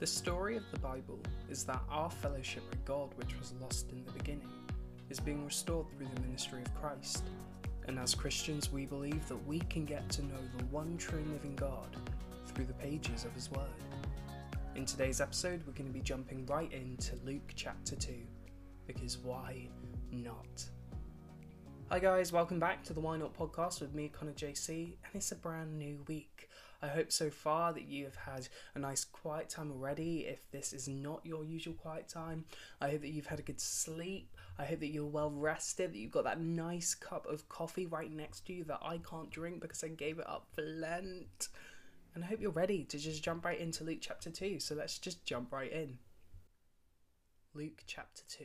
The story of the Bible is that our fellowship with God, which was lost in the beginning, is being restored through the ministry of Christ. And as Christians, we believe that we can get to know the one true living God through the pages of His Word. In today's episode, we're going to be jumping right into Luke chapter 2, because why not? Hi, guys, welcome back to the Why Not podcast with me, Conner JC, and it's a brand new week. I hope so far that you have had a nice quiet time already. If this is not your usual quiet time, I hope that you've had a good sleep. I hope that you're well rested, that you've got that nice cup of coffee right next to you that I can't drink because I gave it up for Lent. And I hope you're ready to just jump right into Luke chapter 2. So let's just jump right in. Luke chapter 2.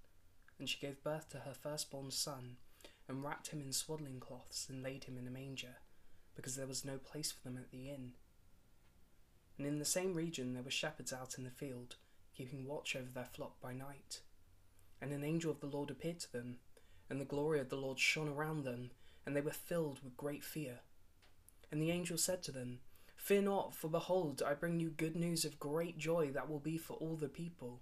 and she gave birth to her firstborn son, and wrapped him in swaddling cloths, and laid him in a manger, because there was no place for them at the inn. And in the same region there were shepherds out in the field, keeping watch over their flock by night. And an angel of the Lord appeared to them, and the glory of the Lord shone around them, and they were filled with great fear. And the angel said to them, Fear not, for behold, I bring you good news of great joy that will be for all the people.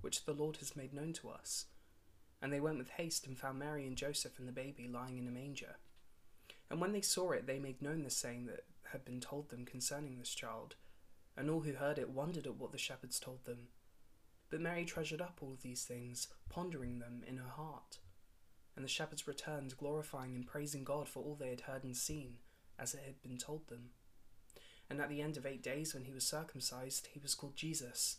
which the Lord has made known to us. And they went with haste and found Mary and Joseph and the baby lying in a manger. And when they saw it, they made known the saying that had been told them concerning this child. And all who heard it wondered at what the shepherds told them. But Mary treasured up all these things, pondering them in her heart. And the shepherds returned, glorifying and praising God for all they had heard and seen, as it had been told them. And at the end of eight days, when he was circumcised, he was called Jesus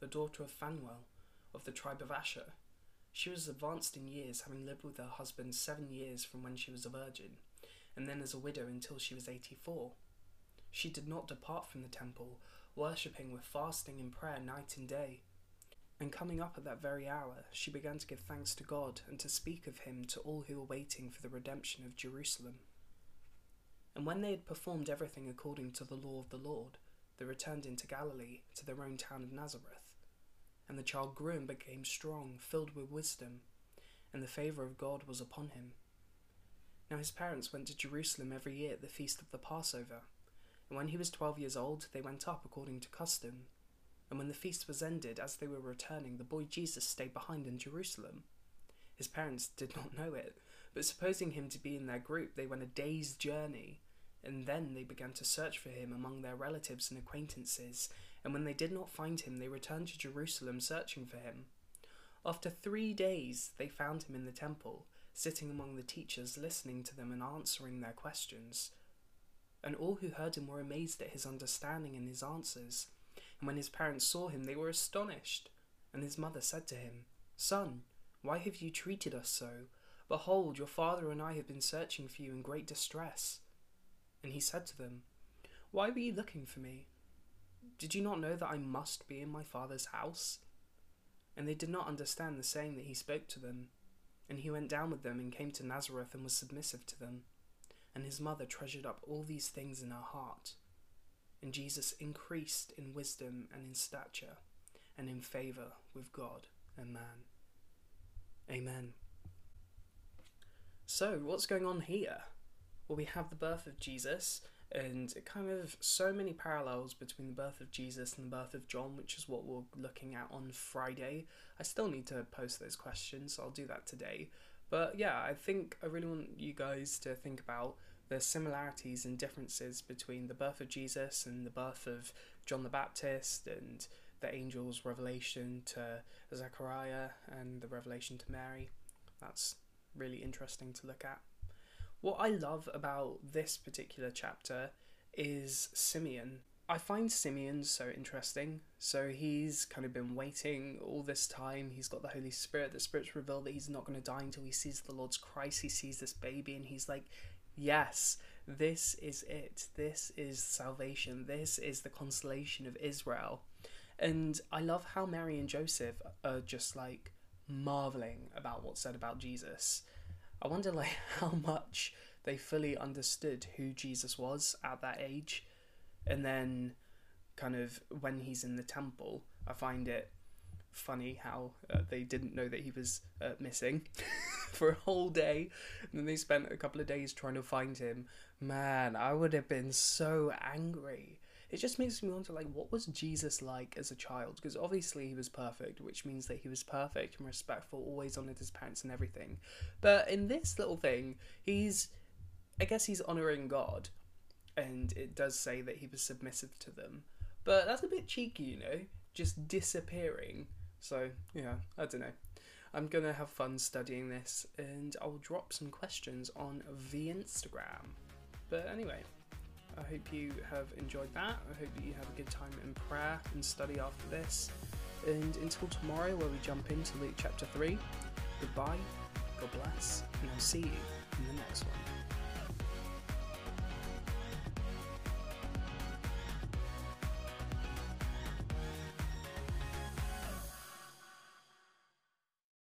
the daughter of Phanuel of the tribe of Asher. She was advanced in years, having lived with her husband seven years from when she was a virgin, and then as a widow until she was eighty four. She did not depart from the temple, worshipping with fasting and prayer night and day. And coming up at that very hour, she began to give thanks to God and to speak of him to all who were waiting for the redemption of Jerusalem. And when they had performed everything according to the law of the Lord, they returned into Galilee to their own town of Nazareth. And the child grew and became strong, filled with wisdom, and the favour of God was upon him. Now his parents went to Jerusalem every year at the feast of the Passover, and when he was twelve years old, they went up according to custom. And when the feast was ended, as they were returning, the boy Jesus stayed behind in Jerusalem. His parents did not know it, but supposing him to be in their group, they went a day's journey. And then they began to search for him among their relatives and acquaintances. And when they did not find him, they returned to Jerusalem searching for him. After three days, they found him in the temple, sitting among the teachers, listening to them and answering their questions. And all who heard him were amazed at his understanding and his answers. And when his parents saw him, they were astonished. And his mother said to him, Son, why have you treated us so? Behold, your father and I have been searching for you in great distress. And he said to them, Why were you looking for me? Did you not know that I must be in my father's house? And they did not understand the saying that he spoke to them. And he went down with them and came to Nazareth and was submissive to them. And his mother treasured up all these things in her heart. And Jesus increased in wisdom and in stature and in favour with God and man. Amen. So, what's going on here? Well, we have the birth of Jesus, and kind of so many parallels between the birth of Jesus and the birth of John, which is what we're looking at on Friday. I still need to post those questions, so I'll do that today. But yeah, I think I really want you guys to think about the similarities and differences between the birth of Jesus and the birth of John the Baptist and the angel's revelation to Zechariah and the revelation to Mary. That's really interesting to look at. What I love about this particular chapter is Simeon. I find Simeon so interesting. So he's kind of been waiting all this time. He's got the Holy Spirit. The Spirit's revealed that he's not going to die until he sees the Lord's Christ. He sees this baby and he's like, yes, this is it. This is salvation. This is the consolation of Israel. And I love how Mary and Joseph are just like marveling about what's said about Jesus. I wonder like how much they fully understood who Jesus was at that age. And then kind of when he's in the temple, I find it funny how uh, they didn't know that he was uh, missing for a whole day. And then they spent a couple of days trying to find him. Man i would have been so angry it just makes me wonder like what was jesus like as a child? Because obviously he was perfect which means that he was perfect and respectful always honored his parents and everything. But in this little thing he's i guess he's honoring god and it does say that he was submissive to them. But that's a bit cheeky you know just disappearing. So yeah i don't know. I'm gonna have fun studying this and i'll drop some questions on the instagram. But anyway I hope you have enjoyed that. I hope that you have a good time in prayer and study after this. And until tomorrow, where we jump into Luke chapter 3, goodbye, God bless, and I'll see you